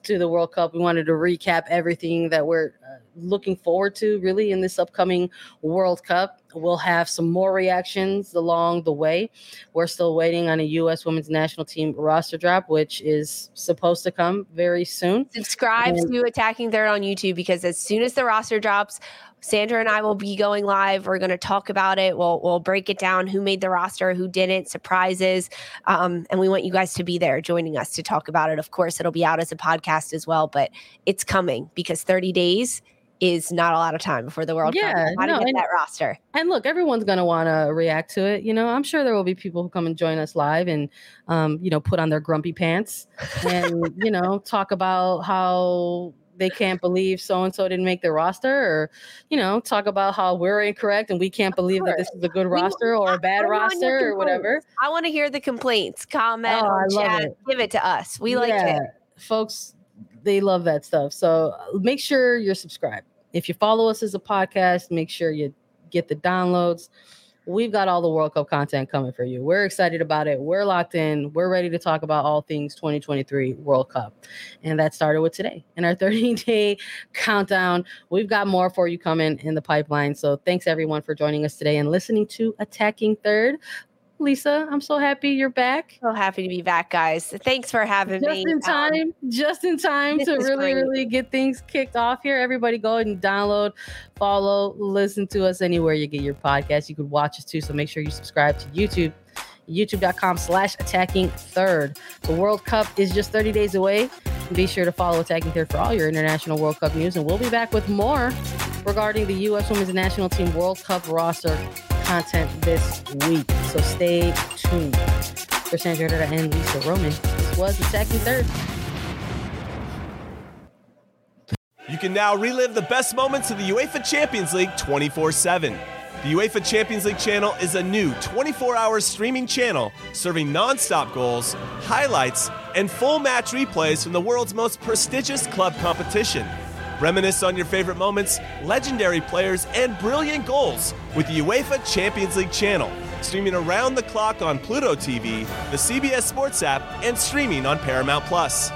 to the World Cup. We wanted to recap everything that we're uh, looking forward to really in this upcoming World Cup. We'll have some more reactions along the way. We're still waiting on a U.S. women's national team roster drop, which is supposed to come very soon. Subscribe and- to Attacking Third on YouTube because as soon as the roster drops, Sandra and I will be going live. We're going to talk about it. We'll we'll break it down. Who made the roster? Who didn't? Surprises. Um, and we want you guys to be there, joining us to talk about it. Of course, it'll be out as a podcast as well, but it's coming because 30 days is not a lot of time before the World yeah, Cup. How no, to get and, that roster? And look, everyone's going to want to react to it. You know, I'm sure there will be people who come and join us live and, um, you know, put on their grumpy pants and you know talk about how they can't believe so and so didn't make the roster, or you know, talk about how we're incorrect and we can't believe that this is a good roster or a bad roster or whatever. I want to hear the complaints, comment, oh, chat, it. give it to us. We yeah. like it, folks. They love that stuff. So uh, make sure you're subscribed. If you follow us as a podcast, make sure you get the downloads we've got all the World Cup content coming for you. We're excited about it. We're locked in. We're ready to talk about all things 2023 World Cup. And that started with today in our 30 day countdown. We've got more for you coming in the pipeline. So thanks everyone for joining us today and listening to Attacking Third. Lisa, I'm so happy you're back. So happy to be back, guys. Thanks for having just me. Just in time, um, just in time to really, great. really get things kicked off here. Everybody go and download, follow, listen to us anywhere you get your podcast. You could watch us too. So make sure you subscribe to YouTube youtube.com slash attacking third. The World Cup is just 30 days away. Be sure to follow Attacking Third for all your international World Cup news. And we'll be back with more regarding the U.S. Women's National Team World Cup roster content this week. So stay tuned. For Sandra and Lisa Roman, this was the second Third. You can now relive the best moments of the UEFA Champions League 24 7. The UEFA Champions League channel is a new 24 hour streaming channel serving non stop goals, highlights, and full match replays from the world's most prestigious club competition. Reminisce on your favorite moments, legendary players, and brilliant goals with the UEFA Champions League channel, streaming around the clock on Pluto TV, the CBS Sports app, and streaming on Paramount Plus.